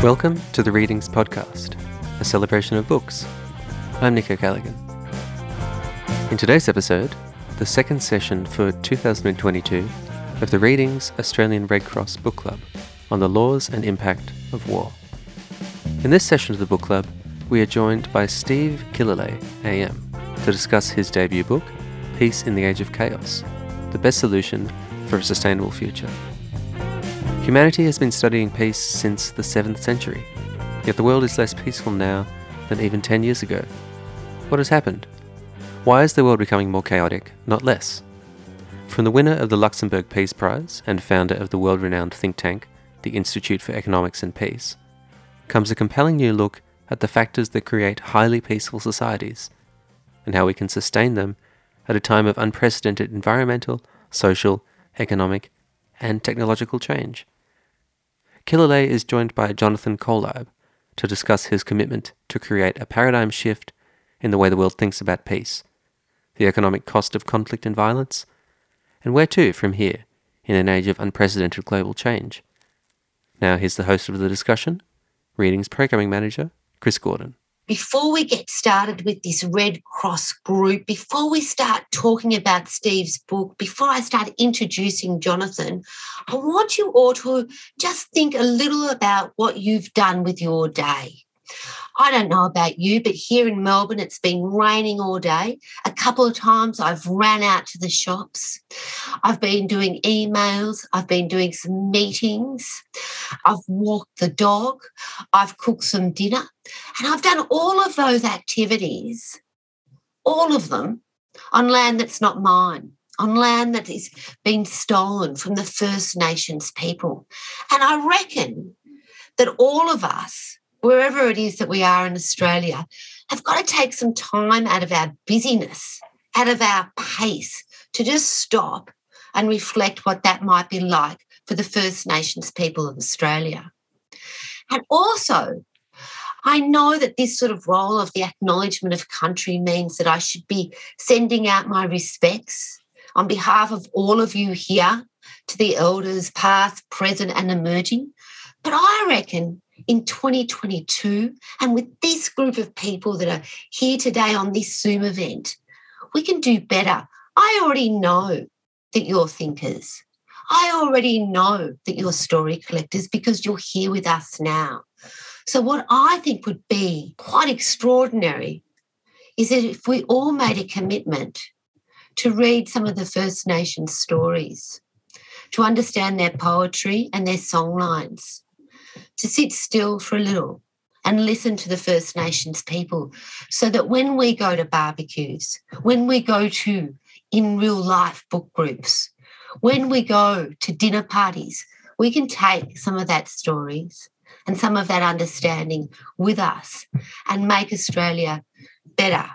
Welcome to the Readings Podcast, a celebration of books. I'm Nick O'Callaghan. In today's episode, the second session for 2022 of the Readings Australian Red Cross Book Club on the laws and impact of war. In this session of the book club, we are joined by Steve Killelea, AM, to discuss his debut book, Peace in the Age of Chaos The Best Solution for a Sustainable Future. Humanity has been studying peace since the 7th century, yet the world is less peaceful now than even 10 years ago. What has happened? Why is the world becoming more chaotic, not less? From the winner of the Luxembourg Peace Prize and founder of the world renowned think tank, the Institute for Economics and Peace, comes a compelling new look at the factors that create highly peaceful societies and how we can sustain them at a time of unprecedented environmental, social, economic, and technological change. Killelea is joined by Jonathan Kolieb to discuss his commitment to create a paradigm shift in the way the world thinks about peace, the economic cost of conflict and violence, and where to from here in an age of unprecedented global change. Now, here's the host of the discussion, Readings Programming Manager, Chris Gordon before we get started with this Red Cross group, before we start talking about Steve's book, before I start introducing Jonathan, I want you all to just think a little about what you've done with your day. I don't know about you, but here in Melbourne, it's been raining all day. A couple of times I've ran out to the shops. I've been doing emails. I've been doing some meetings. I've walked the dog. I've cooked some dinner. And I've done all of those activities, all of them, on land that's not mine on land that has been stolen from the First Nations people. And I reckon that all of us wherever it is that we are in Australia, have got to take some time out of our busyness, out of our pace, to just stop and reflect what that might be like for the First Nations people of Australia. And also, I know that this sort of role of the acknowledgement of country means that I should be sending out my respects on behalf of all of you here to the elders, past, present, and emerging. But I reckon in 2022 and with this group of people that are here today on this Zoom event, we can do better. I already know that you're thinkers. I already know that you're story collectors because you're here with us now. So, what I think would be quite extraordinary is that if we all made a commitment to read some of the First Nations stories, to understand their poetry and their songlines, to sit still for a little and listen to the First Nations people so that when we go to barbecues, when we go to in real life book groups, when we go to dinner parties, we can take some of that stories and some of that understanding with us and make Australia better,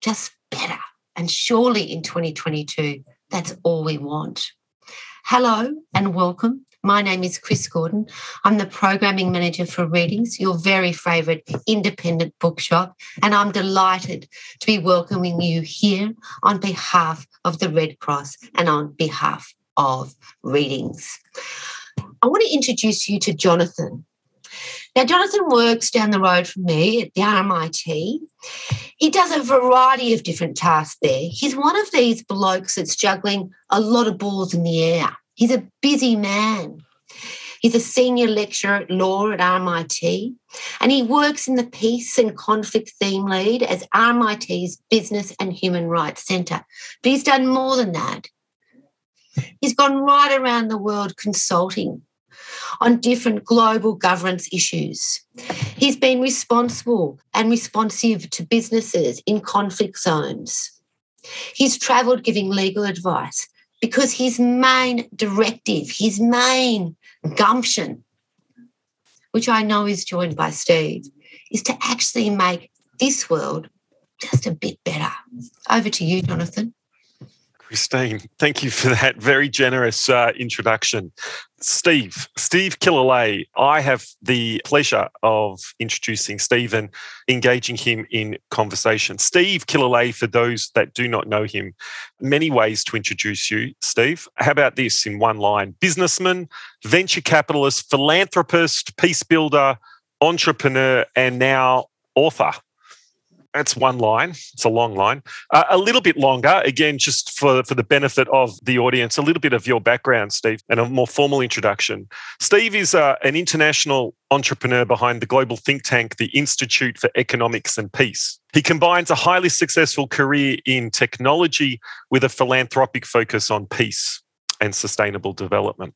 just better. And surely in 2022, that's all we want. Hello and welcome my name is Chris Gordon. I'm the programming manager for Readings, your very favourite independent bookshop, and I'm delighted to be welcoming you here on behalf of the Red Cross and on behalf of Readings. I want to introduce you to Jonathan. Now, Jonathan works down the road from me at the RMIT. He does a variety of different tasks there. He's one of these blokes that's juggling a lot of balls in the air. He's a busy man. He's a senior lecturer at law at RMIT, and he works in the Peace and Conflict Theme Lead as RMIT's Business and Human Rights Centre. But he's done more than that. He's gone right around the world consulting on different global governance issues. He's been responsible and responsive to businesses in conflict zones. He's travelled giving legal advice because his main directive, his main gumption, which I know is joined by Steve, is to actually make this world just a bit better. Over to you, Jonathan. Christine, thank you for that very generous uh, introduction. Steve, Steve Killelea, I have the pleasure of introducing Steve and engaging him in conversation. Steve Killelea, for those that do not know him, many ways to introduce you, Steve. How about this in one line? Businessman, venture capitalist, philanthropist, peace builder, entrepreneur, and now author. That's one line. It's a long line. Uh, a little bit longer, again, just for, for the benefit of the audience, a little bit of your background, Steve, and a more formal introduction. Steve is uh, an international entrepreneur behind the global think tank, the Institute for Economics and Peace. He combines a highly successful career in technology with a philanthropic focus on peace and sustainable development.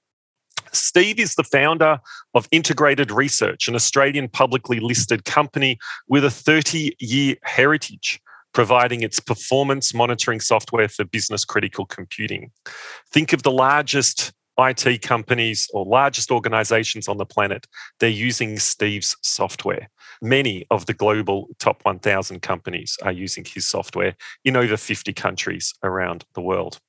Steve is the founder of Integrated Research, an Australian publicly listed company with a 30 year heritage, providing its performance monitoring software for business critical computing. Think of the largest IT companies or largest organizations on the planet, they're using Steve's software. Many of the global top 1,000 companies are using his software in over 50 countries around the world.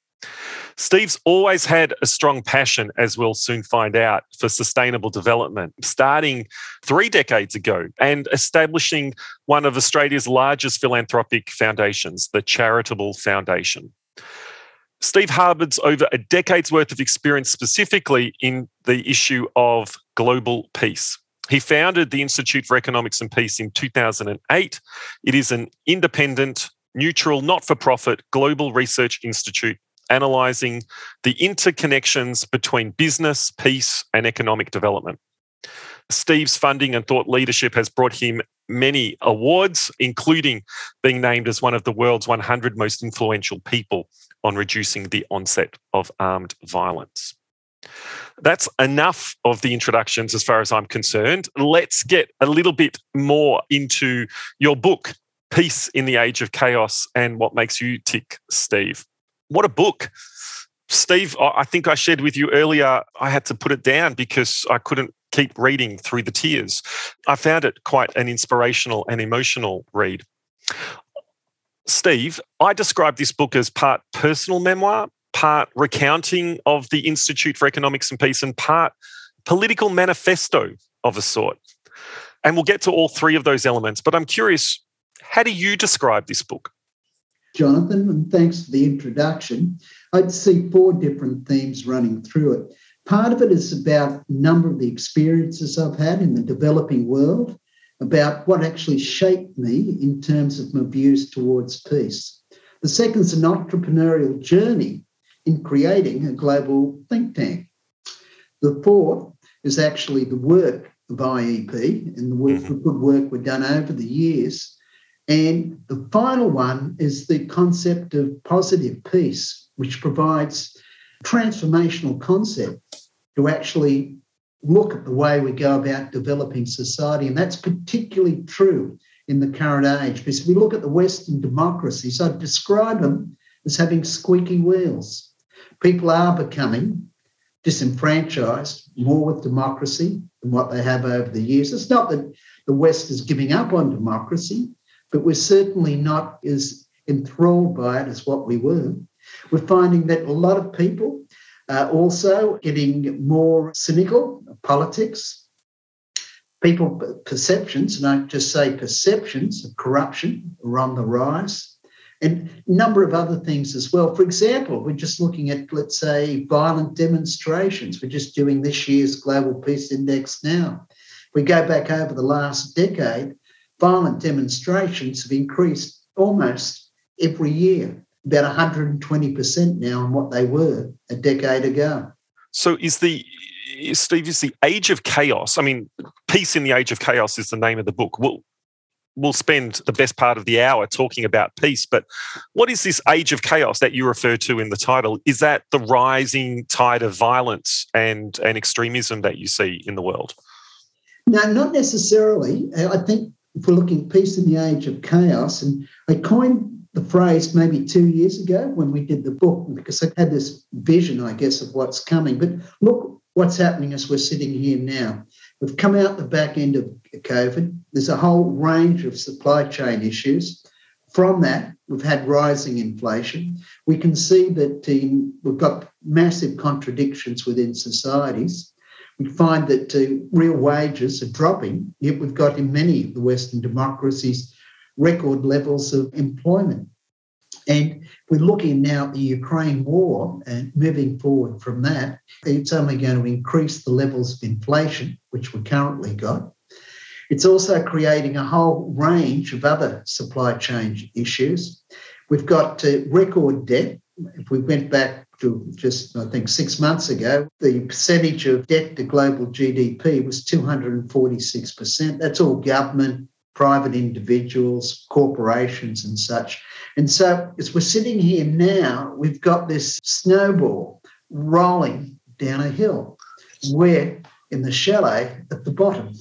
Steve's always had a strong passion, as we'll soon find out, for sustainable development, starting three decades ago and establishing one of Australia's largest philanthropic foundations, the Charitable Foundation. Steve harbours over a decade's worth of experience specifically in the issue of global peace. He founded the Institute for Economics and Peace in 2008. It is an independent, neutral, not for profit global research institute analysing the interconnections between business, peace, and economic development. Steve's funding and thought leadership has brought him many awards, including being named as one of the world's 100 most influential people on reducing the onset of armed violence. That's enough of the introductions as far as I'm concerned. Let's get a little bit more into your book, Peace in the Age of Chaos, and what makes you tick, Steve what a book. Steve, I think I shared with you earlier, I had to put it down because I couldn't keep reading through the tears. I found it quite an inspirational and emotional read. Steve, I describe this book as part personal memoir, part recounting of the Institute for Economics and Peace, and part political manifesto of a sort. And we'll get to all three of those elements. But I'm curious, how do you describe this book? Jonathan, and thanks for the introduction. I'd see four different themes running through it. Part of it is about a number of the experiences I've had in the developing world, about what actually shaped me in terms of my views towards peace. The second is an entrepreneurial journey in creating a global think tank. The fourth is actually the work of IEP and the, work, mm-hmm. the good work we've done over the years and the final one is the concept of positive peace, which provides transformational concept to actually look at the way we go about developing society. And that's particularly true in the current age. Because if we look at the Western democracies, I'd describe them as having squeaky wheels. People are becoming disenfranchised more with democracy than what they have over the years. It's not that the West is giving up on democracy, but we're certainly not as enthralled by it as what we were. We're finding that a lot of people are also getting more cynical of politics. People perceptions, and I just say perceptions of corruption are on the rise, and a number of other things as well. For example, we're just looking at, let's say, violent demonstrations. We're just doing this year's Global Peace Index now. If we go back over the last decade, violent demonstrations have increased almost every year, about 120% now on what they were a decade ago. So is the Steve, is the age of chaos? I mean, Peace in the Age of Chaos is the name of the book. We'll, we'll spend the best part of the hour talking about peace, but what is this age of chaos that you refer to in the title? Is that the rising tide of violence and, and extremism that you see in the world? No, not necessarily. I think if we're looking at peace in the age of chaos, and I coined the phrase maybe two years ago when we did the book because I had this vision, I guess, of what's coming. But look what's happening as we're sitting here now. We've come out the back end of COVID. There's a whole range of supply chain issues, from that, we've had rising inflation. We can see that um, we've got massive contradictions within societies. We find that uh, real wages are dropping, yet we've got in many of the Western democracies record levels of employment. And we're looking now at the Ukraine war and moving forward from that, it's only going to increase the levels of inflation, which we currently got. It's also creating a whole range of other supply chain issues. We've got uh, record debt. If we went back to just, I think, six months ago, the percentage of debt to global GDP was 246%. That's all government, private individuals, corporations, and such. And so, as we're sitting here now, we've got this snowball rolling down a hill. We're in the chalet at the bottom.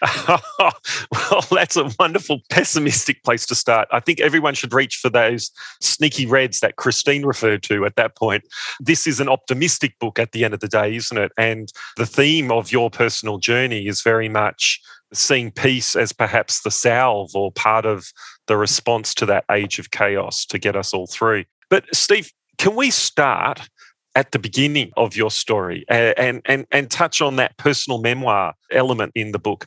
well, that's a wonderful pessimistic place to start. I think everyone should reach for those sneaky reds that Christine referred to at that point. This is an optimistic book at the end of the day, isn't it? And the theme of your personal journey is very much seeing peace as perhaps the salve or part of the response to that age of chaos to get us all through. But, Steve, can we start at the beginning of your story and, and, and touch on that personal memoir element in the book?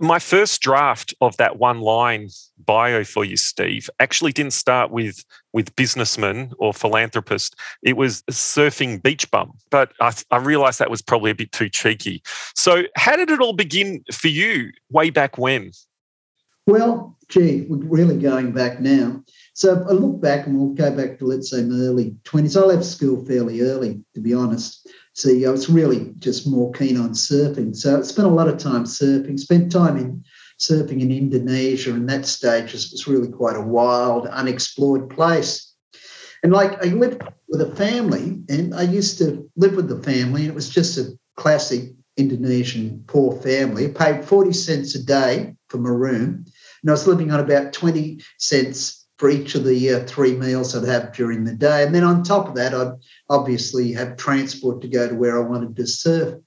My first draft of that one line bio for you, Steve, actually didn't start with with businessman or philanthropist. It was surfing beach bum, but I, I realized that was probably a bit too cheeky. So, how did it all begin for you way back when? Well, gee, we're really going back now. So I look back and we'll go back to, let's say, my early 20s. I left school fairly early, to be honest. See, I was really just more keen on surfing. So I spent a lot of time surfing, spent time in surfing in Indonesia, and that stage was, was really quite a wild, unexplored place. And like I lived with a family, and I used to live with the family, and it was just a classic Indonesian poor family. I paid 40 cents a day for my room, and I was living on about 20 cents for each of the uh, three meals I'd have during the day. And then on top of that, I'd obviously have transport to go to where I wanted to surf.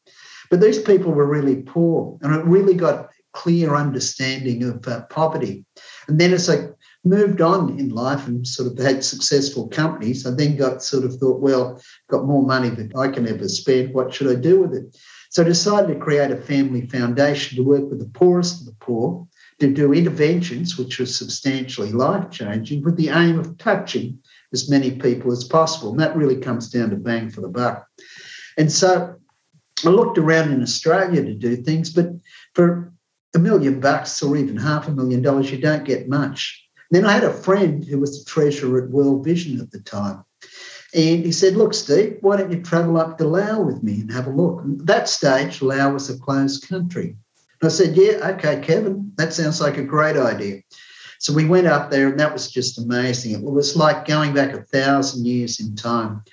But these people were really poor, and I really got clear understanding of uh, poverty. And then as I moved on in life and sort of had successful companies, I then got sort of thought, well, got more money than I can ever spend. What should I do with it? So I decided to create a family foundation to work with the poorest of the poor to do interventions which were substantially life changing with the aim of touching as many people as possible. And that really comes down to bang for the buck. And so I looked around in Australia to do things, but for a million bucks or even half a million dollars, you don't get much. Then I had a friend who was the treasurer at World Vision at the time. And he said, Look, Steve, why don't you travel up to Laos with me and have a look? And at that stage, Laos was a closed country. And I said, Yeah, okay, Kevin, that sounds like a great idea. So we went up there, and that was just amazing. It was like going back a thousand years in time.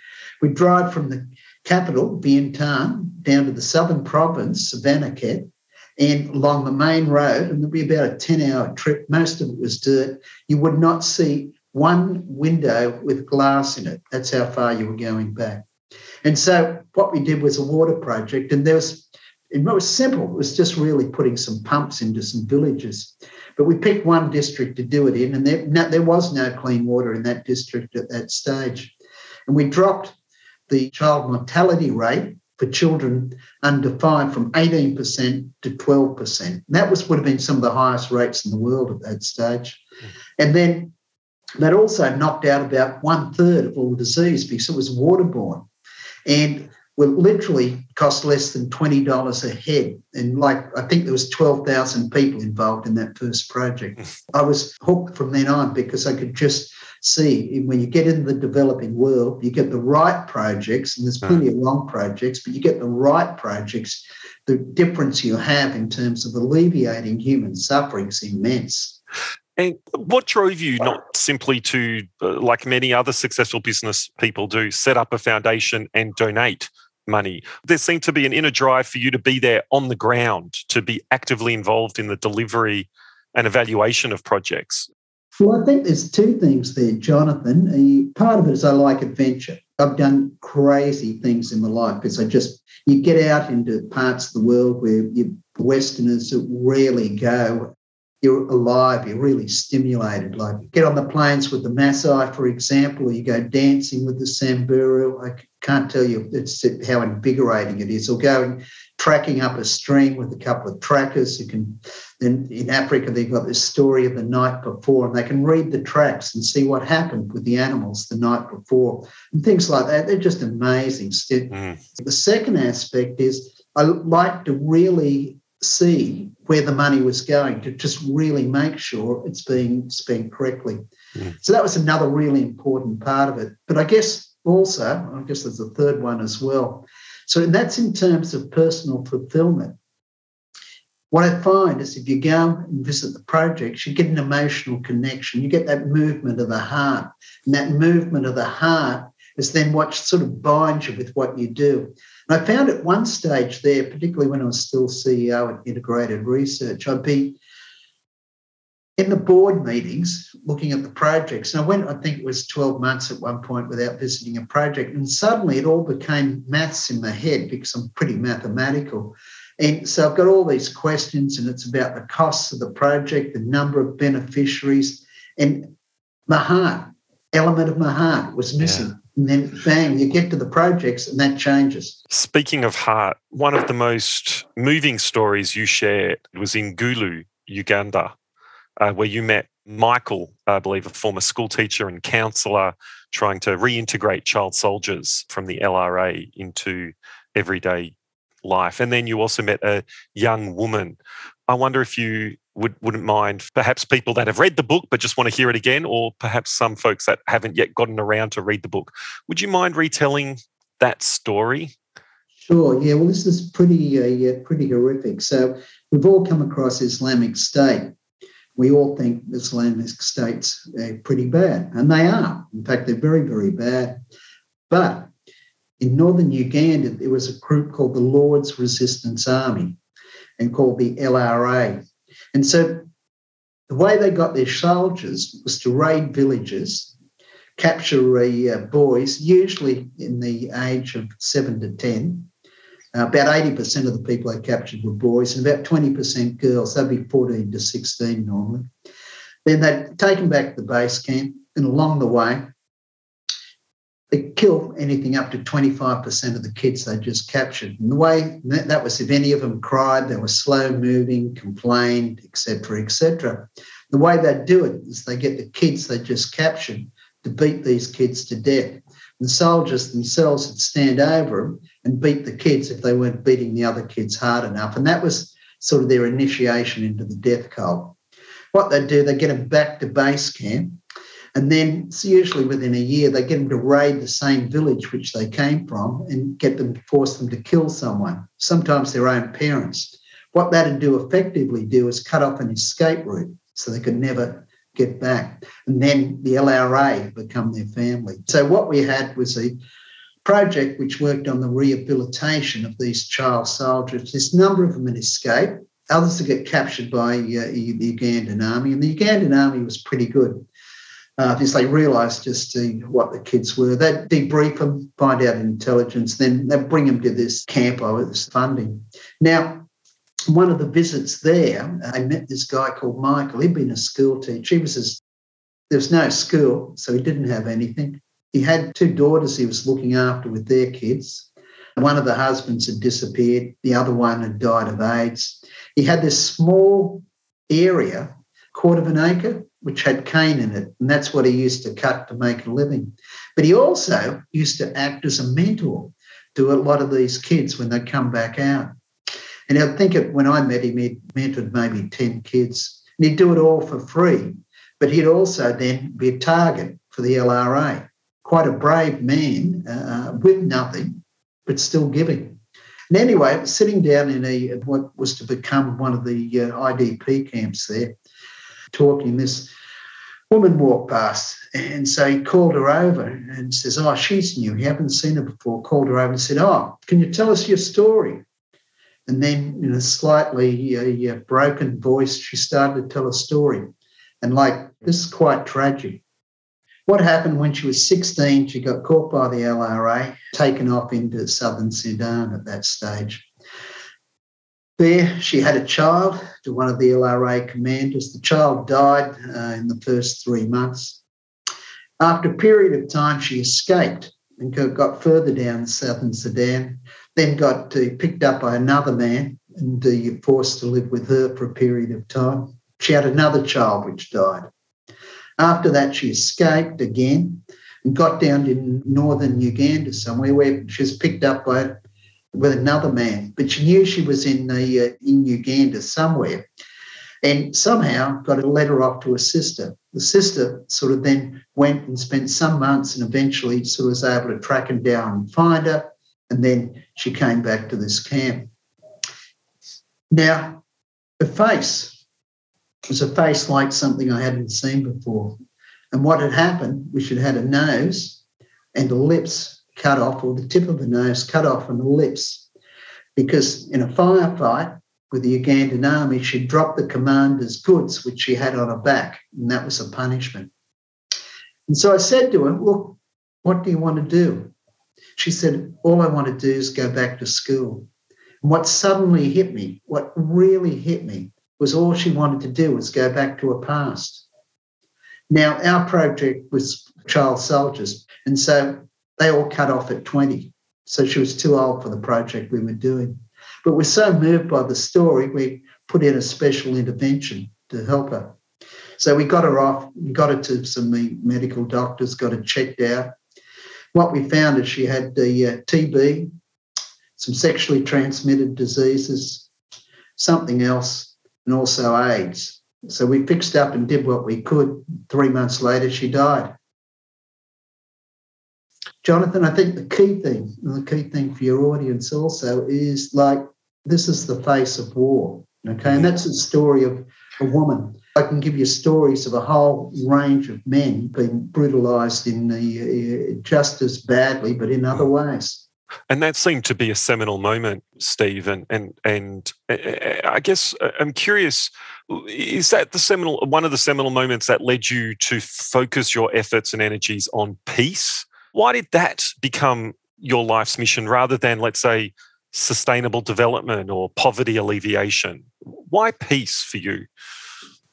We drive from the capital, Vientiane, down to the southern province, Savannakhet, and along the main road, and there'd be about a 10 hour trip. Most of it was dirt. You would not see one window with glass in it. That's how far you were going back. And so what we did was a water project, and there was it was simple. It was just really putting some pumps into some villages. But we picked one district to do it in, and there, no, there was no clean water in that district at that stage. And we dropped the child mortality rate for children under five from 18% to 12%. And that was would have been some of the highest rates in the world at that stage. Mm. And then that also knocked out about one third of all disease because it was waterborne. And will literally cost less than $20 a head. And like, I think there was 12,000 people involved in that first project. I was hooked from then on because I could just see when you get in the developing world, you get the right projects, and there's plenty of wrong projects, but you get the right projects, the difference you have in terms of alleviating human suffering is immense. And what drove you not simply to, uh, like many other successful business people do, set up a foundation and donate money. There seemed to be an inner drive for you to be there on the ground, to be actively involved in the delivery and evaluation of projects. Well, I think there's two things there, Jonathan. Part of it is I like adventure. I've done crazy things in my life because I just, you get out into parts of the world where you Westerners rarely go. You're alive, you're really stimulated. Like get on the plains with the Maasai, for example, or you go dancing with the Samburu. I can't tell you it's how invigorating it is. Or going tracking up a stream with a couple of trackers who can then in Africa they've got this story of the night before and they can read the tracks and see what happened with the animals the night before and things like that. They're just amazing. Mm. The second aspect is I like to really see where the money was going to just really make sure it's being spent correctly. Mm. So that was another really important part of it. But I guess also, I guess there's a third one as well. So that's in terms of personal fulfillment. What I find is if you go and visit the projects, you get an emotional connection. You get that movement of the heart. And that movement of the heart is then what sort of binds you with what you do. And I found at one stage there, particularly when I was still CEO at Integrated Research, I'd be in the board meetings looking at the projects. And I went, I think it was 12 months at one point without visiting a project. And suddenly it all became maths in my head because I'm pretty mathematical. And so I've got all these questions, and it's about the costs of the project, the number of beneficiaries, and my heart, element of my heart was missing. Yeah. And then bang, you get to the projects and that changes. Speaking of heart, one of the most moving stories you shared was in Gulu, Uganda, uh, where you met Michael, I believe, a former school teacher and counsellor, trying to reintegrate child soldiers from the LRA into everyday life. And then you also met a young woman. I wonder if you would, wouldn't mind perhaps people that have read the book but just want to hear it again, or perhaps some folks that haven't yet gotten around to read the book. Would you mind retelling that story? Sure. Yeah. Well, this is pretty, uh, yeah, pretty horrific. So we've all come across Islamic State. We all think Islamic State's uh, pretty bad, and they are. In fact, they're very, very bad. But in northern Uganda, there was a group called the Lord's Resistance Army and called the LRA. And so the way they got their soldiers was to raid villages, capture uh, boys, usually in the age of seven to 10. Uh, about 80% of the people they captured were boys and about 20% girls. They'd be 14 to 16 normally. Then they'd take them back to the base camp, and along the way, they kill anything up to 25% of the kids they just captured. And the way that, was if any of them cried, they were slow moving, complained, etc., etc. The way they do it is they get the kids they just captured to beat these kids to death. The soldiers themselves would stand over them and beat the kids if they weren't beating the other kids hard enough. And that was sort of their initiation into the death cult. What they do, they get them back to base camp and then usually within a year, they get them to raid the same village which they came from and get them, force them to kill someone, sometimes their own parents. What that'd do effectively do is cut off an escape route so they could never get back. And then the LRA become their family. So what we had was a project which worked on the rehabilitation of these child soldiers. This number of them had escaped, others to get captured by uh, the Ugandan army, and the Ugandan army was pretty good uh, because they realised just uh, what the kids were. They'd debrief them, find out intelligence, then they'd bring them to this camp with this funding. Now, one of the visits there, I met this guy called Michael. He'd been a school teacher. He was his, there was no school, so he didn't have anything. He had two daughters he was looking after with their kids. One of the husbands had disappeared, the other one had died of AIDS. He had this small area, quarter of an acre, which had cane in it, and that's what he used to cut to make a living. But he also used to act as a mentor to a lot of these kids when they come back out. And I think it, when I met him, he'd mentored maybe 10 kids, and he'd do it all for free. But he'd also then be a target for the LRA. Quite a brave man uh, with nothing, but still giving. And anyway, sitting down in a what was to become one of the uh, IDP camps there, talking, this woman walked past. And so he called her over and says, Oh, she's new. He hadn't seen her before. Called her over and said, Oh, can you tell us your story? And then, in a slightly uh, broken voice, she started to tell a story. And like, this is quite tragic. What happened when she was 16? She got caught by the LRA, taken off into southern Sudan at that stage. There, she had a child to one of the LRA commanders. The child died uh, in the first three months. After a period of time, she escaped and got further down southern Sudan, then got picked up by another man and uh, forced to live with her for a period of time. She had another child which died. After that, she escaped again and got down to northern Uganda somewhere where she was picked up by with another man, but she knew she was in the uh, in Uganda somewhere, and somehow got a letter off to her sister. The sister sort of then went and spent some months, and eventually sort of was able to track him down and find her, and then she came back to this camp. Now, the face was a face like something I hadn't seen before. And what had happened, we should had a nose and the lips cut off, or the tip of the nose cut off and the lips. Because in a firefight with the Ugandan army, she dropped the commander's goods, which she had on her back, and that was a punishment. And so I said to her, Look, what do you want to do? She said, All I want to do is go back to school. And what suddenly hit me, what really hit me, was all she wanted to do was go back to her past. Now, our project was child soldiers, and so they all cut off at 20. So she was too old for the project we were doing. But we're so moved by the story, we put in a special intervention to help her. So we got her off, we got her to some medical doctors, got her checked out. What we found is she had the uh, TB, some sexually transmitted diseases, something else, and also AIDS. So we fixed up and did what we could. Three months later, she died. Jonathan, I think the key thing, and the key thing for your audience also is like this is the face of war. Okay, and that's the story of a woman. I can give you stories of a whole range of men being brutalized in the uh, just as badly, but in other ways. And that seemed to be a seminal moment, Steve. And and and uh, uh, I guess uh, I'm curious: is that the seminal one of the seminal moments that led you to focus your efforts and energies on peace? Why did that become your life's mission rather than, let's say, sustainable development or poverty alleviation? Why peace for you?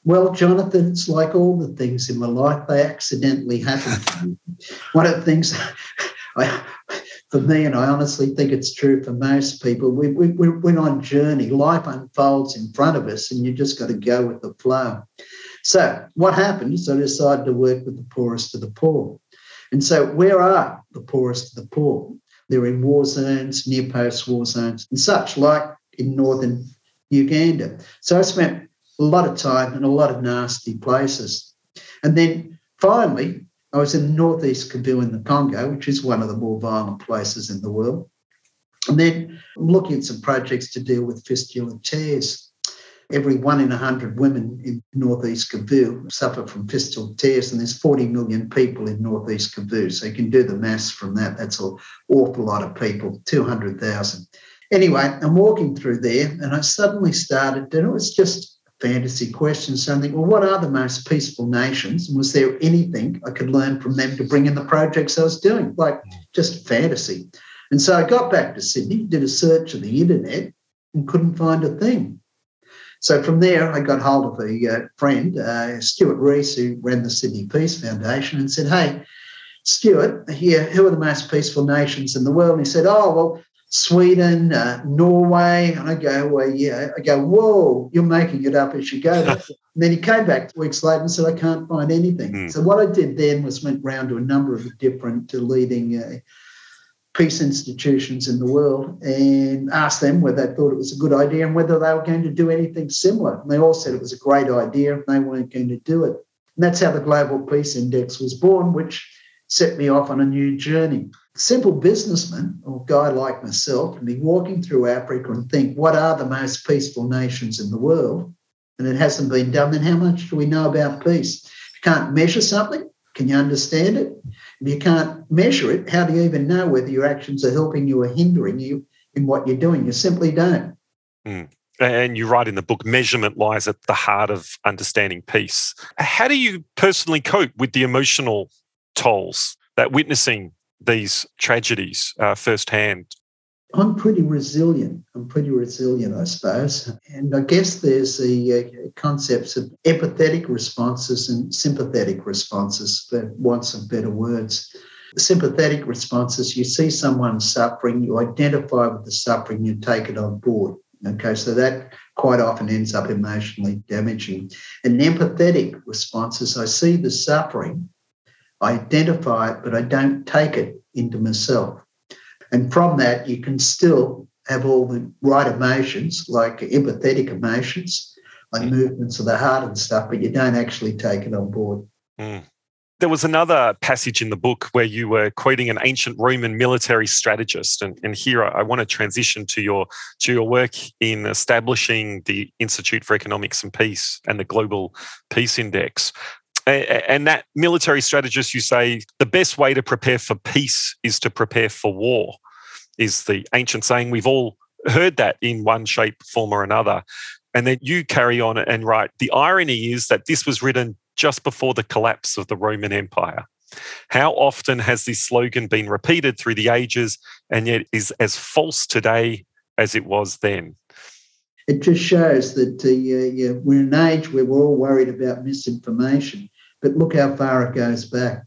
Well, Jonathan, it's like all the things in my life, they accidentally happen. One of the things I, for me, and I honestly think it's true for most people, we, we, we're on journey. Life unfolds in front of us, and you just got to go with the flow. So, what happened is I decided to work with the poorest of the poor. And so, where are the poorest of the poor? They're in war zones, near post war zones, and such, like in northern Uganda. So, I spent a lot of time in a lot of nasty places. And then finally, I was in northeast Kivu in the Congo, which is one of the more violent places in the world. And then looking at some projects to deal with fistula tears. Every one in 100 women in northeast Kivu suffer from fistula tears, and there's 40 million people in northeast Kivu. So you can do the maths from that. That's an awful lot of people, 200,000. Anyway, I'm walking through there, and I suddenly started, and it was just a fantasy questions. So I think, well, what are the most peaceful nations? And was there anything I could learn from them to bring in the projects I was doing? Like just fantasy. And so I got back to Sydney, did a search of the internet, and couldn't find a thing. So from there, I got hold of a uh, friend, uh, Stuart Rees, who ran the Sydney Peace Foundation, and said, Hey, Stuart, here, who are the most peaceful nations in the world? And he said, Oh, well, Sweden, uh, Norway. And I go, well, yeah. I go, whoa, you're making it up as you go. and then he came back weeks later and said, I can't find anything. Mm. So what I did then was went round to a number of different leading uh, peace institutions in the world and asked them whether they thought it was a good idea and whether they were going to do anything similar. And they all said it was a great idea and they weren't going to do it. And that's how the Global Peace Index was born, which set me off on a new journey simple businessman or guy like myself can be walking through Africa and think, what are the most peaceful nations in the world? And it hasn't been done, then how much do we know about peace? If you can't measure something, can you understand it? If you can't measure it, how do you even know whether your actions are helping you or hindering you in what you're doing? You simply don't. Mm. And you write in the book, measurement lies at the heart of understanding peace. How do you personally cope with the emotional tolls that witnessing these tragedies uh, firsthand? I'm pretty resilient. I'm pretty resilient, I suppose. And I guess there's the uh, concepts of empathetic responses and sympathetic responses, for want of better words. sympathetic responses, you see someone suffering, you identify with the suffering, you take it on board. Okay, so that quite often ends up emotionally damaging. And empathetic responses, I see the suffering, I identify it, but I don't take it into myself. And from that, you can still have all the right emotions, like empathetic emotions, like movements of the heart and stuff, but you don't actually take it on board. Mm. There was another passage in the book where you were quoting an ancient Roman military strategist, and, and here I, I want to transition to your to your work in establishing the Institute for Economics and Peace and the Global Peace Index. And that military strategist, you say, the best way to prepare for peace is to prepare for war, is the ancient saying. We've all heard that in one shape, form, or another. And then you carry on and write the irony is that this was written just before the collapse of the Roman Empire. How often has this slogan been repeated through the ages and yet is as false today as it was then? It just shows that uh, yeah, we're in an age where we're all worried about misinformation, but look how far it goes back.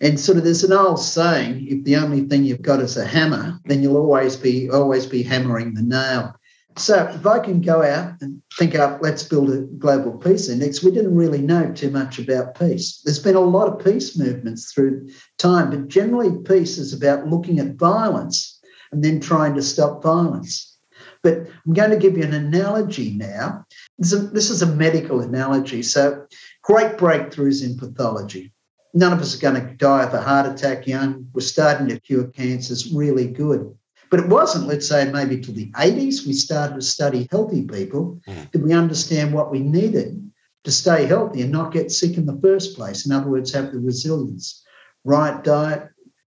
And sort of there's an old saying, if the only thing you've got is a hammer, then you'll always be always be hammering the nail. So if I can go out and think up, let's build a global peace index, we didn't really know too much about peace. There's been a lot of peace movements through time, but generally peace is about looking at violence and then trying to stop violence. But I'm going to give you an analogy now. This is a, medical analogy. So great breakthroughs in pathology. None of us are going to die of a heart attack young. We're starting to cure cancers really good. But it wasn't, let's say, maybe till the 80s, we started to study healthy people. Mm. Did we understand what we needed to stay healthy and not get sick in the first place? In other words, have the resilience, right diet,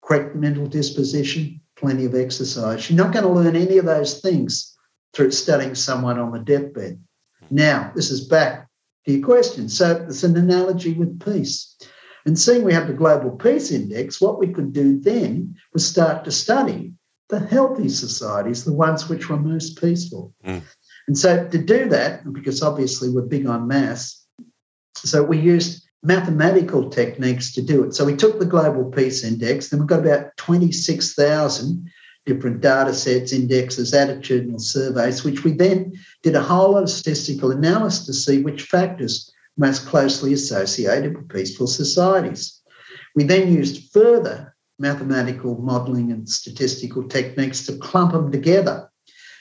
correct mental disposition, plenty of exercise. You're not going to learn any of those things through studying someone on the deathbed. Now, this is back to your question. So it's an analogy with peace. And seeing we have the Global Peace Index, what we could do then was start to study the healthy societies, the ones which were most peaceful. Mm. And so to do that, because obviously we're big on maths, so we used mathematical techniques to do it. So we took the Global Peace Index, then we've got about 26,000 different data sets, indexes, attitudinal surveys, which we then did a whole lot of statistical analysis to see which factors most closely associated with peaceful societies. We then used further mathematical modelling and statistical techniques to clump them together.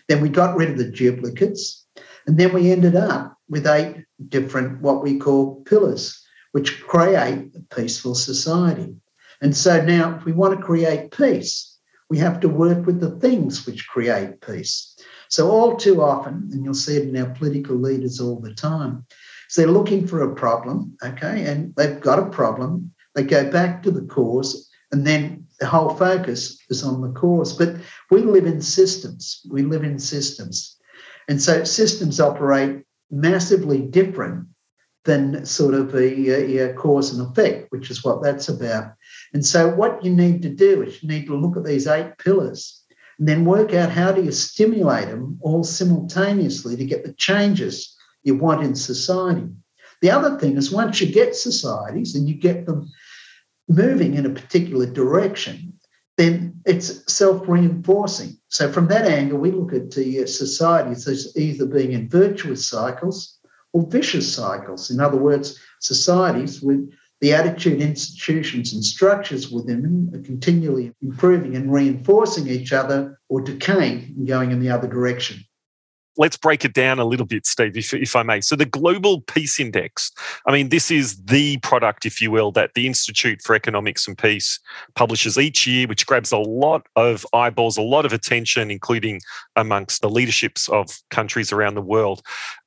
Then we got rid of the duplicates, and then we ended up with eight different, what we call pillars, which create a peaceful society. And so now, if we want to create peace, we have to work with the things which create peace. So, all too often, and you'll see it in our political leaders all the time, so they're looking for a problem, okay, and they've got a problem. They go back to the cause and then the whole focus is on the cause. But we live in systems. We live in systems. And so systems operate massively different than sort of a, a, cause and effect, which is what that's about. And so what you need to do is you need to look at these eight pillars and then work out how do you stimulate them all simultaneously to get the changes you want in society. The other thing is once you get societies and you get them moving in a particular direction, then it's self reinforcing. So, from that angle, we look at the uh, societies as either being in virtuous cycles or vicious cycles. In other words, societies with the attitude, institutions, and structures within them are continually improving and reinforcing each other or decaying and going in the other direction let's break it down a little bit, Steve, if, if I may. So, the Global Peace Index, I mean, this is the product, if you will, that the Institute for Economics and Peace publishes each year, which grabs a lot of eyeballs, a lot of attention, including amongst the leaderships of countries around the world.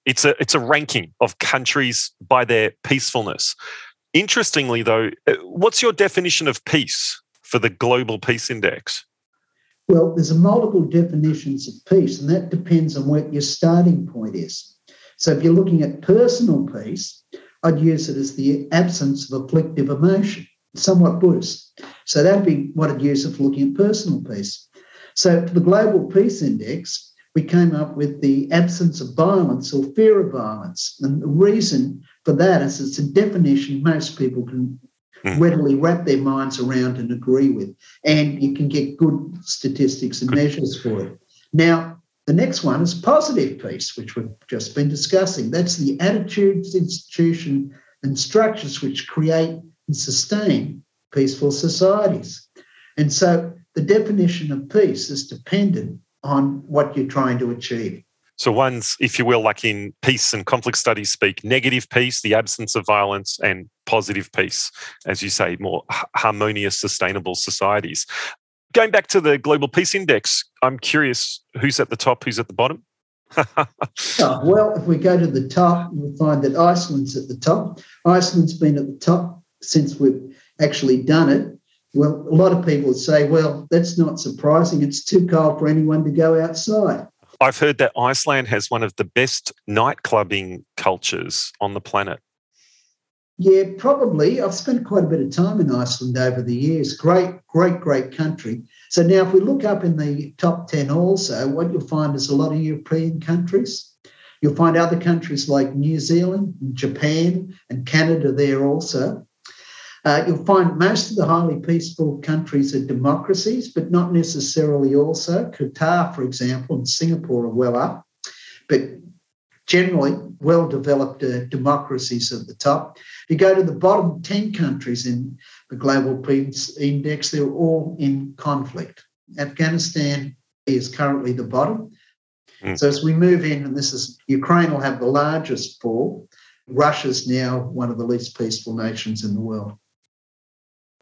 It's a, it's a ranking of countries by their peacefulness. Interestingly, though, uh, what's your definition of peace for the Global Peace Index? Well, there's a multiple definitions of peace, and that depends on what your starting point is. So if you're looking at personal peace, I'd use it as the absence of afflictive emotion, somewhat Buddhist. So that'd be what I'd use if looking at personal peace. So for the Global Peace Index, we came up with the absence of violence or fear of violence. And the reason for that is it's a definition most people can mm. readily wrap their minds around and agree with. And you can get good statistics and measures for it. Now, the next one is positive peace, which we've just been discussing. That's the attitudes, institution, and structures which create and sustain peaceful societies. And so the definition of peace is dependent on what you're trying to achieve. So, one's, if you will, like in peace and conflict studies speak, negative peace, the absence of violence, and positive peace, as you say, more harmonious, sustainable societies. Going back to the Global Peace Index, I'm curious who's at the top, who's at the bottom? oh, well, if we go to the top, we'll find that Iceland's at the top. Iceland's been at the top since we've actually done it. Well, a lot of people say, well, that's not surprising. It's too cold for anyone to go outside. I've heard that Iceland has one of the best night clubbing cultures on the planet. Yeah, probably. I've spent quite a bit of time in Iceland over the years. Great, great, great country. So now, if we look up in the top 10 also, what you'll find is a lot of European countries. You'll find other countries like New Zealand, and Japan, and Canada there also. Uh, you'll find most of the highly peaceful countries are democracies, but not necessarily also. Qatar, for example, and Singapore are well up, but generally well developed uh, democracies at the top. If you go to the bottom 10 countries in the Global Peace Index, they're all in conflict. Afghanistan is currently the bottom. Mm. So as we move in, and this is Ukraine will have the largest fall. Russia's now one of the least peaceful nations in the world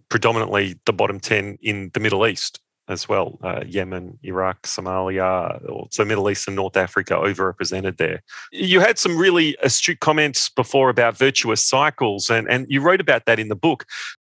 predominantly the bottom 10 in the Middle East as well uh, Yemen, Iraq, Somalia, so Middle East and North Africa overrepresented there. You had some really astute comments before about virtuous cycles, and, and you wrote about that in the book.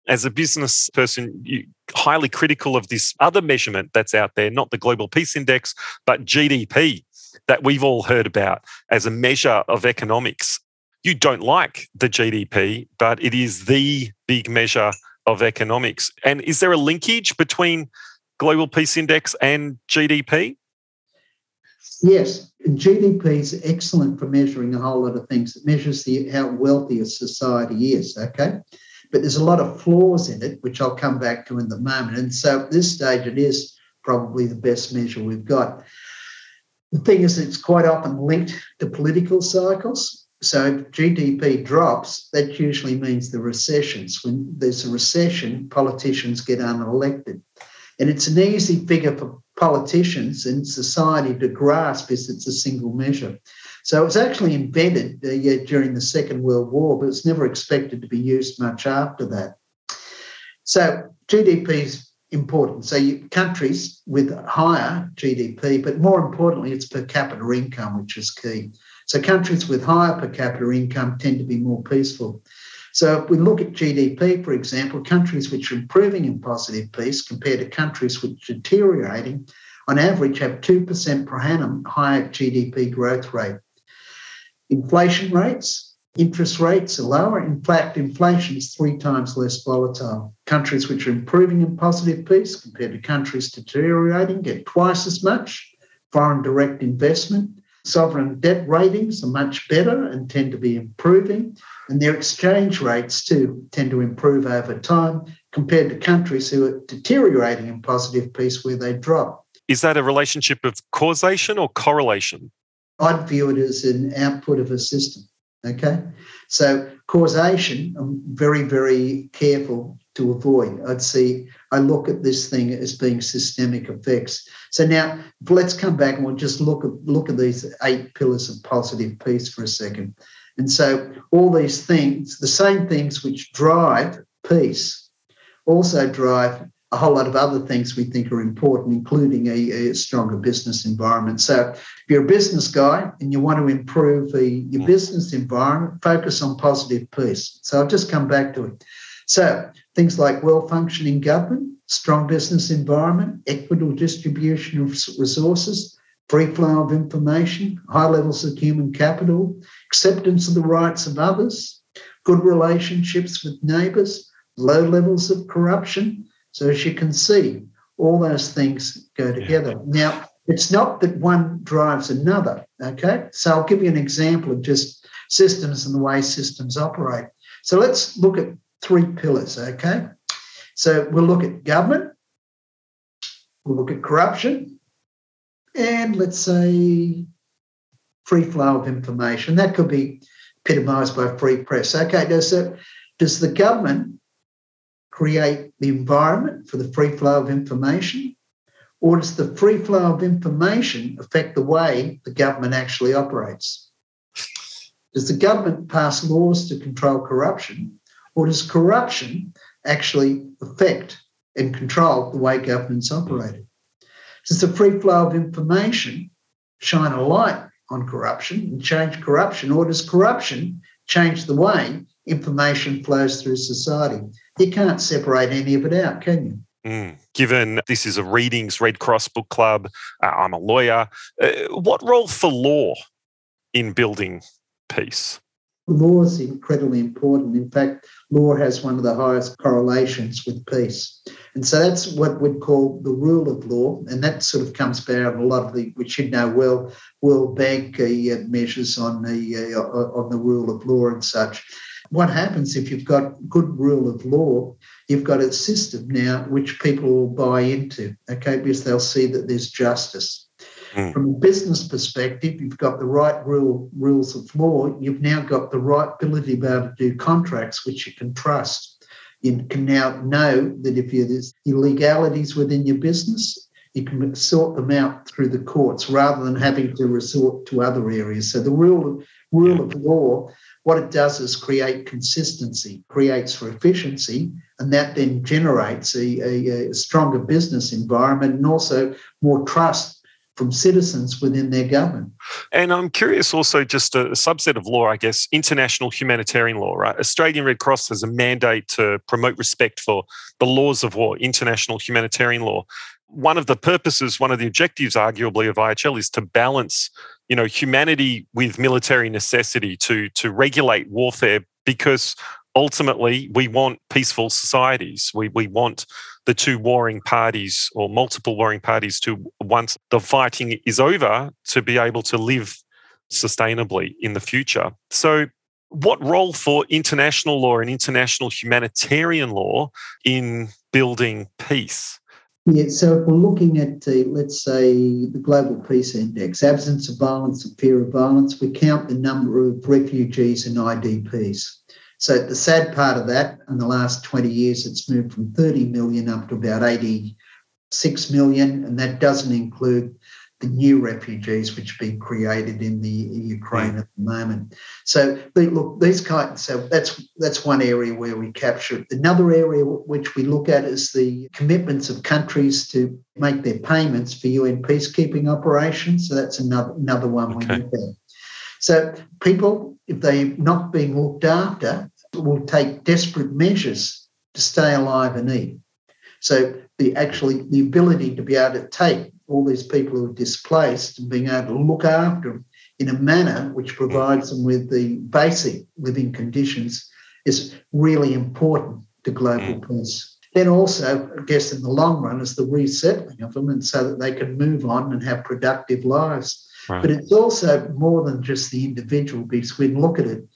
As a business person, you highly critical of this other measurement that's out there, not the Global Peace Index, but GDP that we've all heard about as a measure of economics. You don't like the GDP, but it is the big measure of economics. And is there a linkage between Global Peace Index and GDP? Yes, GDP is excellent for measuring a whole lot of things. It measures the how wealthy a society is. Okay, but there's a lot of flaws in it, which I'll come back to in the moment. And so at this stage, it is probably the best measure we've got. The thing is, it's quite often linked to political cycles. So if GDP drops, that usually means the recessions. When there's a recession, politicians get unelected. And it's an easy figure for politicians and society to grasp as it's a single measure. So it was actually invented uh, yeah, during the Second World War, but it's never expected to be used much after that. So GDP is important. So you, countries with higher GDP, but more importantly, it's per capita income, which is key. So countries with higher per capita income tend to be more peaceful. So if we look at GDP, for example, countries which are improving in positive peace compared to countries which are deteriorating, on average have 2% per annum higher GDP growth rate. Inflation rates, interest rates are lower. In fact, inflation is three times less volatile. Countries which are improving in positive peace compared to countries deteriorating get twice as much foreign direct investment Sovereign debt ratings are much better and tend to be improving, and their exchange rates too tend to improve over time compared to countries who are deteriorating in positive peace where they drop. Is that a relationship of causation or correlation? I'd view it as an output of a system. Okay. So causation, I'm very, very careful to avoid. I'd see, I look at this thing as being systemic effects. So now let's come back and we'll just look at look at these eight pillars of positive peace for a second. And so all these things, the same things which drive peace, also drive a whole lot of other things we think are important, including a, a, stronger business environment. So, if you're a business guy and you want to improve the, your mm. business environment, focus on positive peace. So, I'll just come back to it. So, things like well functioning government, strong business environment, equitable distribution of resources, free flow of information, high levels of human capital, acceptance of the rights of others, good relationships with neighbours, low levels of corruption. So, as you can see, All those things go together. Now, it's not that one drives another. Okay. So I'll give you an example of just systems and the way systems operate. So let's look at three pillars. Okay. So we'll look at government, we'll look at corruption, and let's say free flow of information. That could be epitomised by free press. Okay. Does, it, does the government create the environment for the free flow of information? Or does the free flow of information affect the way the government actually operates? Does the government pass laws to control corruption? Or does corruption actually affect and control the way government's operated? Does the free flow of information shine a light on corruption and change corruption? Or does corruption change the way information flows through society? You can't separate any of it out, can you? Mm. Given this is a readings Red Cross book club, uh, I'm a lawyer. Uh, what role for law in building peace? Law is incredibly important. In fact, law has one of the highest correlations with peace. And so that's what we'd call the rule of law. And that sort of comes out a lot of the, which you know well, World Bank uh, measures on the, uh, on the rule of law and such. What happens if you've got good rule of law? You've got a system now which people will buy into, okay, because they'll see that there's justice. Mm. From a business perspective, you've got the right rule, rules of law. You've now got the right ability to be able to do contracts which you can trust. You can now know that if you there's illegalities within your business, you can sort them out through the courts rather than having to resort to other areas. So the rule rule of law what it does is create consistency, creates for efficiency, and that then generates a, a, a, stronger business environment and also more trust from citizens within their government. And I'm curious also, just a, subset of law, I guess, international humanitarian law, right? Australian Red Cross has a mandate to promote respect for the laws of war, international humanitarian law. One of the purposes, one of the objectives, arguably, of IHL is to balance you know humanity with military necessity to to regulate warfare because ultimately we want peaceful societies. We we want the two warring parties or multiple warring parties to once the fighting is over to be able to live sustainably in the future. So what role for international law and international humanitarian law in building peace? Yeah, so if we're looking at, uh, let's say, the Global Peace Index, absence of violence and fear of violence, we count the number of refugees and IDPs. So the sad part of that, in the last 20 years, it's moved from 30 million up to about 86 million, and that doesn't include the new refugees which have been created in the Ukraine at the moment. So look, these kinds. So that's that's one area where we capture it. Another area which we look at is the commitments of countries to make their payments for UN peacekeeping operations. So that's another another one okay. we look at. So people, if they're not being looked after, will take desperate measures to stay alive and eat. So the actually the ability to be able to take all these people who are displaced and being able to look after them in a manner which provides them with the basic living conditions is really important to global mm. peace. Then also, I guess in the long run, is the resettling of them and so that they can move on and have productive lives. Right. But it's also more than just the individual because we look at it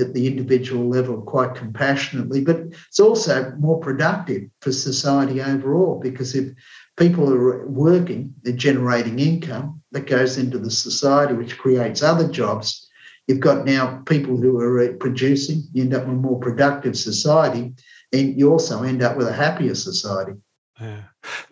at the individual level quite compassionately, but it's also more productive for society overall because if people are working, they're generating income that goes into the society, which creates other jobs. You've got now people who are producing, you end up with a more productive society, and you also end up with a happier society.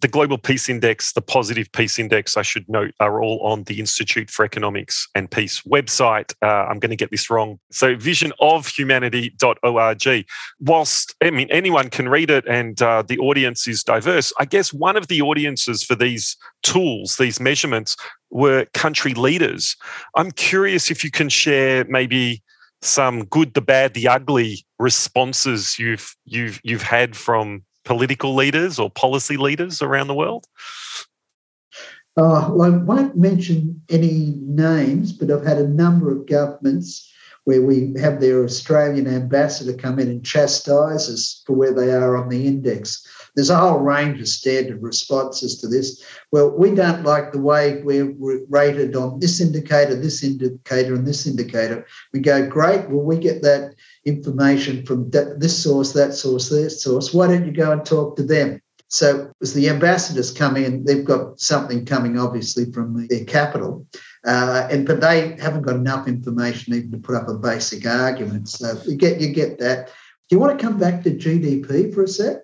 The Global Peace Index, the Positive Peace Index, I should note, are all on the Institute for Economics and Peace website. Uh, I'm going to get this wrong. So, visionofhumanity.org. Whilst, I mean, anyone can read it and uh, the audience is diverse, I guess one of the audiences for these tools, these measurements, were country leaders. I'm curious if you can share maybe some good, the bad, the ugly responses you've you've you've had from political leaders or policy leaders around the world? Uh, well, I won't mention any names, but I've had a number of governments where we have their Australian ambassador come in and chastise us for where they are on the index. There's a whole range of standard responses to this. Well, we don't like the way we're rated on this indicator, this indicator, and this indicator. We go, great, well, we get that information from this source, that source, this source. Why don't you go and talk to them? So as the ambassadors come in, they've got something coming obviously from their capital, uh, and but they haven't got enough information even to put up a basic argument. So you get you get that. Do you want to come back to GDP for a sec?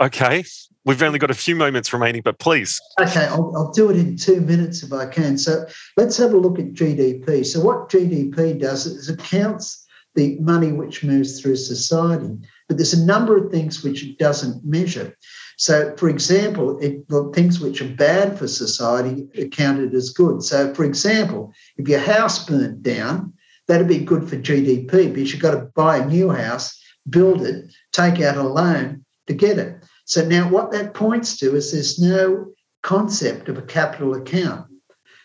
Okay, we've only got a few moments remaining, but please. Okay, I'll, I'll do it in two minutes if I can. So let's have a look at GDP. So what GDP does is it counts the money which moves through society, but there's a number of things which it doesn't measure. So, for example, it, the things which are bad for society are counted as good. So, for example, if your house burnt down, that'd be good for GDP because you've got to buy a new house, build it, take out a loan to get it. So now what that points to is there's no concept of a capital account.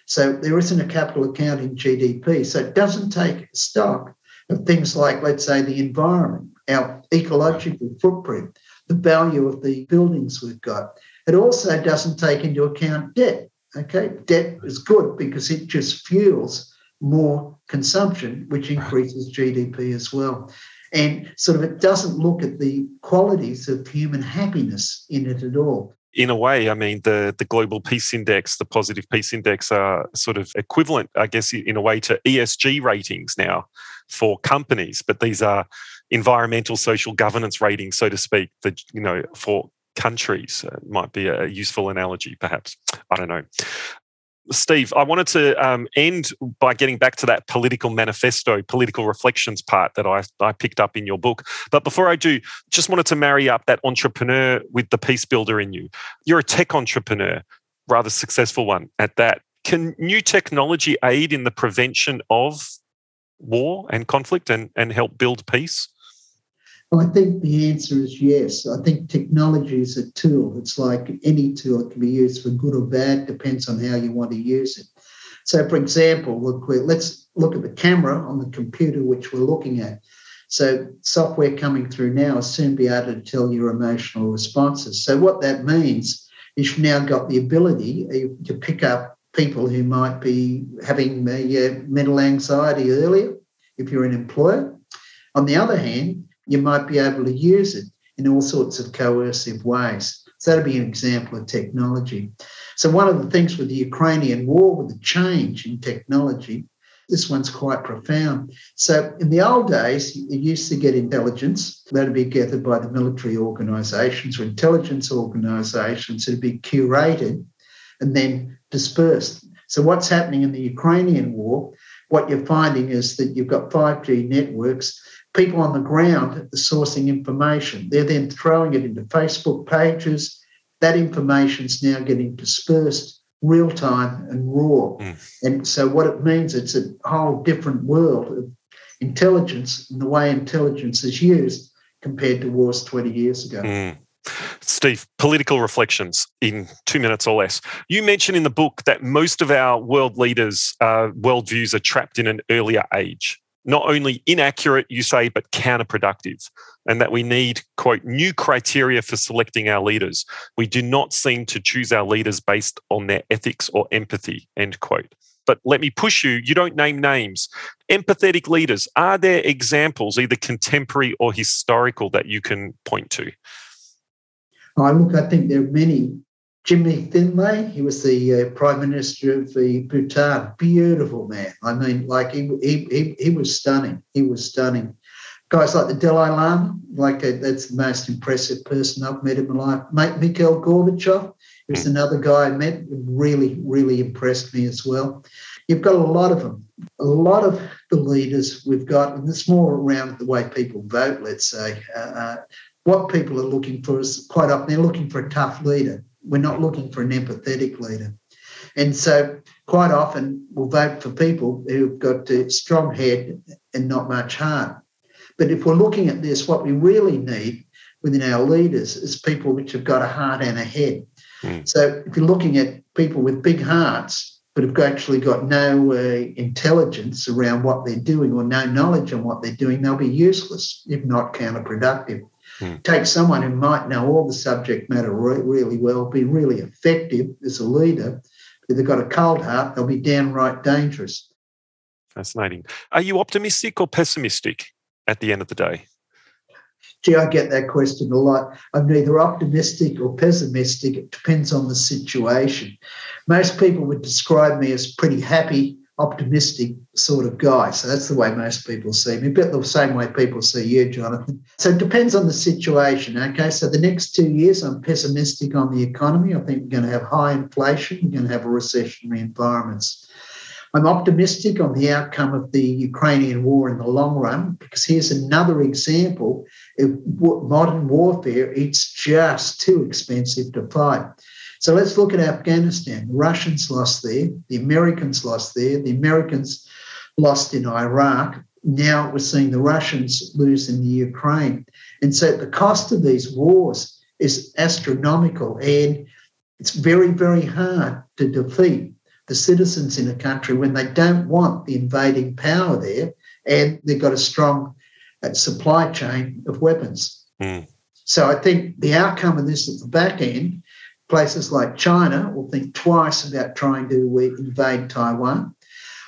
So there isn't a capital account in GDP. So it doesn't take stock of things like, let's say, the environment, our ecological footprint, the value of the buildings we've got. It also doesn't take into account debt. Okay, debt is good because it just fuels more consumption, which increases GDP as well. And sort of it doesn't look at the qualities of human happiness in it at all in a way, I mean, the, the global peace index, the positive peace index are sort of equivalent, I guess, in a way to ESG ratings now for companies, but these are environmental social governance ratings, so to speak, that, you know, for countries uh, might be a useful analogy, perhaps. I don't know. Steve, I wanted to um, end by getting back to that political manifesto, political reflections part that I, I picked up in your book. But before I do, just wanted to marry up that entrepreneur with the peace builder in you. You're a tech entrepreneur, rather successful one at that. Can new technology aid in the prevention of war and conflict and, and help build peace? I think the answer is yes. I think technology is a tool. It's like any tool, it can be used for good or bad, depends on how you want to use it. So, for example, look, let's look at the camera on the computer which we're looking at. So, software coming through now will soon be able to tell your emotional responses. So, what that means is you've now got the ability uh, to pick up people who might be having uh, mental anxiety earlier if you're an employer. On the other hand, you might be able to use it in all sorts of coercive ways. So that'd be an example of technology. So one of the things with the Ukrainian war, with the change in technology, this one's quite profound. So in the old days, you used to get intelligence that'd be gathered by the military organisations or intelligence organisations that'd be curated and then dispersed. So what's happening in the Ukrainian war? What you're finding is that you've got 5G networks people on the ground are sourcing information. They're then throwing it into Facebook pages. That information is now getting dispersed real time and raw. Mm. And so, what it means, it's a whole different world of intelligence and the way intelligence is used compared to wars 20 years ago. Mm. Steve, political reflections in two minutes or less. You mention in the book that most of our world leaders' uh, worldviews are trapped in an earlier age not only inaccurate, you say, but counterproductive, and that we need, quote, new criteria for selecting our leaders. We do not seem to choose our leaders based on their ethics or empathy, end quote. But let me push you, you don't name names. Empathetic leaders, are there examples, either contemporary or historical, that you can point to? I look, I think there are many Jigmi Thinley, he was the uh, Prime Minister of the Bhutan. Beautiful man. I mean, like he, he, he, he was stunning. He was stunning. Guys like the Dalai Lama, like uh, that's the most impressive person I've met in my life. Mate, Mikhail Gorbachev, he was another guy I met, really, really impressed me as well. You've got a lot of them. A lot of the leaders we've got, and it's more around the way people vote, let's say. Uh, uh what people are looking for is quite often they're looking for a tough leader we're not looking for an empathetic leader. And so, quite often, we'll vote for people who've got a strong head and not much heart. But if we're looking at this, what we really need within our leaders is people which have got a heart and a head. Mm. So, if you're looking at people with big hearts, but have actually got no uh, intelligence around what they're doing or no knowledge on what they're doing, they'll be useless, if not counterproductive. Mm. Take someone who might know all the subject matter re- really well, be really effective as a leader. If they've got a cold heart, they'll be downright dangerous. Fascinating. Are you optimistic or pessimistic at the end of the day? Gee, I get that question a lot. I'm neither optimistic or pessimistic. It depends on the situation. Most people would describe me as pretty happy, optimistic sort of guy. So that's the way most people see me, but the same way people see you, Jonathan. So it depends on the situation. Okay. So the next two years, I'm pessimistic on the economy. I think we're going to have high inflation, we're going to have a recessionary environments. I'm optimistic on the outcome of the Ukrainian war in the long run because here's another example of modern warfare. It's just too expensive to fight. So let's look at Afghanistan. The Russians lost there, the Americans lost there, the Americans lost in Iraq. Now we're seeing the Russians lose in the Ukraine. And so the cost of these wars is astronomical and it's very, very hard to defeat the citizens in a country when they don't want the invading power there and they've got a strong uh, supply chain of weapons. Mm. So I think the outcome of this at the back end, places like China will think twice about trying to uh, invade Taiwan.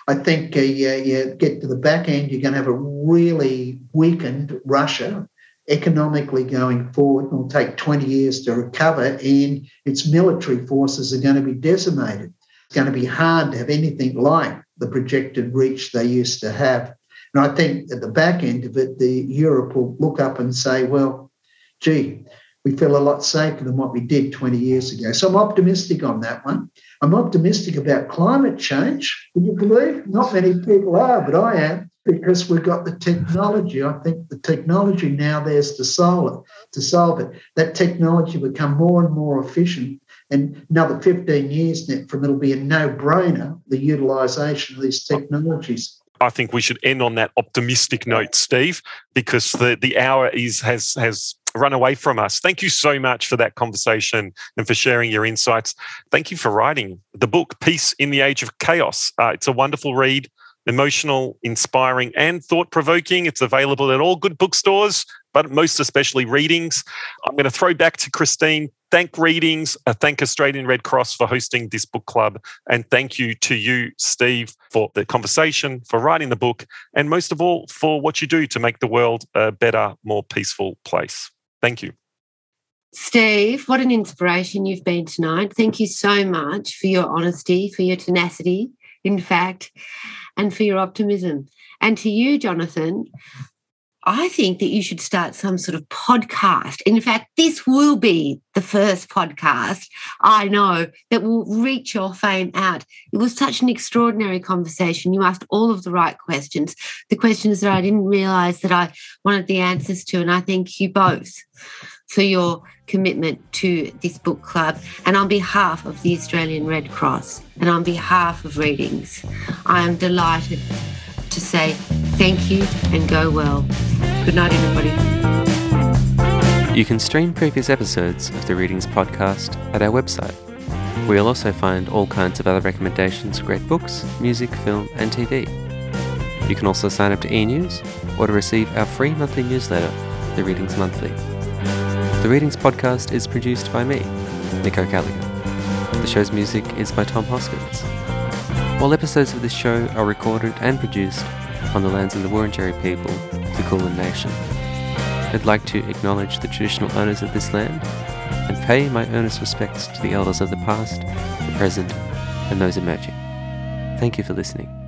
I think uh, you, you get to the back end, you're going to have a really weakened Russia economically going forward. It will take 20 years to recover, and its military forces are going to be decimated It's going to be hard to have anything like the projected reach they used to have. And I think at the back end of it, the Europe will look up and say, well, gee, we feel a lot safer than what we did 20 years ago. So I'm optimistic on that one. I'm optimistic about climate change. Can you believe? Not many people are, but I am because we've got the technology. I think the technology now there's to solve it. To solve it, that technology will become more and more efficient and another 15 years from it'll be a no-brainer the utilization of these technologies I think we should end on that optimistic note, Steve, because the, the hour is has has run away from us. Thank you so much for that conversation and for sharing your insights. Thank you for writing the book Peace in the Age of Chaos. Uh, it's a wonderful read, emotional, inspiring, and thought provoking. It's available at all good bookstores but most especially readings. I'm going to throw back to Christine. Thank Readings, uh, thank Australian Red Cross for hosting this book club, and thank you to you, Steve, for the conversation, for writing the book, and most of all, for what you do to make the world a better, more peaceful place. Thank you. Steve, what an inspiration you've been tonight. Thank you so much for your honesty, for your tenacity, in fact, and for your optimism. And to you, Jonathan, I think that you should start some sort of podcast. In fact, this will be the first podcast I know that will reach your fame out. It was such an extraordinary conversation. You asked all of the right questions, the questions that I didn't realize that I wanted the answers to. And I thank you both for your commitment to this book club. And on behalf of the Australian Red Cross and on behalf of Readings, I am delighted to say thank you and go well. Good night, everybody. You can stream previous episodes of the Readings podcast at our website. where you'll also find all kinds of other recommendations for great books, music, film, and TV. You can also sign up to e news or to receive our free monthly newsletter, The Readings Monthly. The Readings podcast is produced by me, Nico O'Callaghan. The show's music is by Tom Hoskins. All episodes of this show are recorded and produced on the lands of the Wurundjeri people the Kulin Nation. I'd like to acknowledge the traditional owners of this land and pay my earnest respects to the elders of the past, the present, and those emerging. Thank you for listening.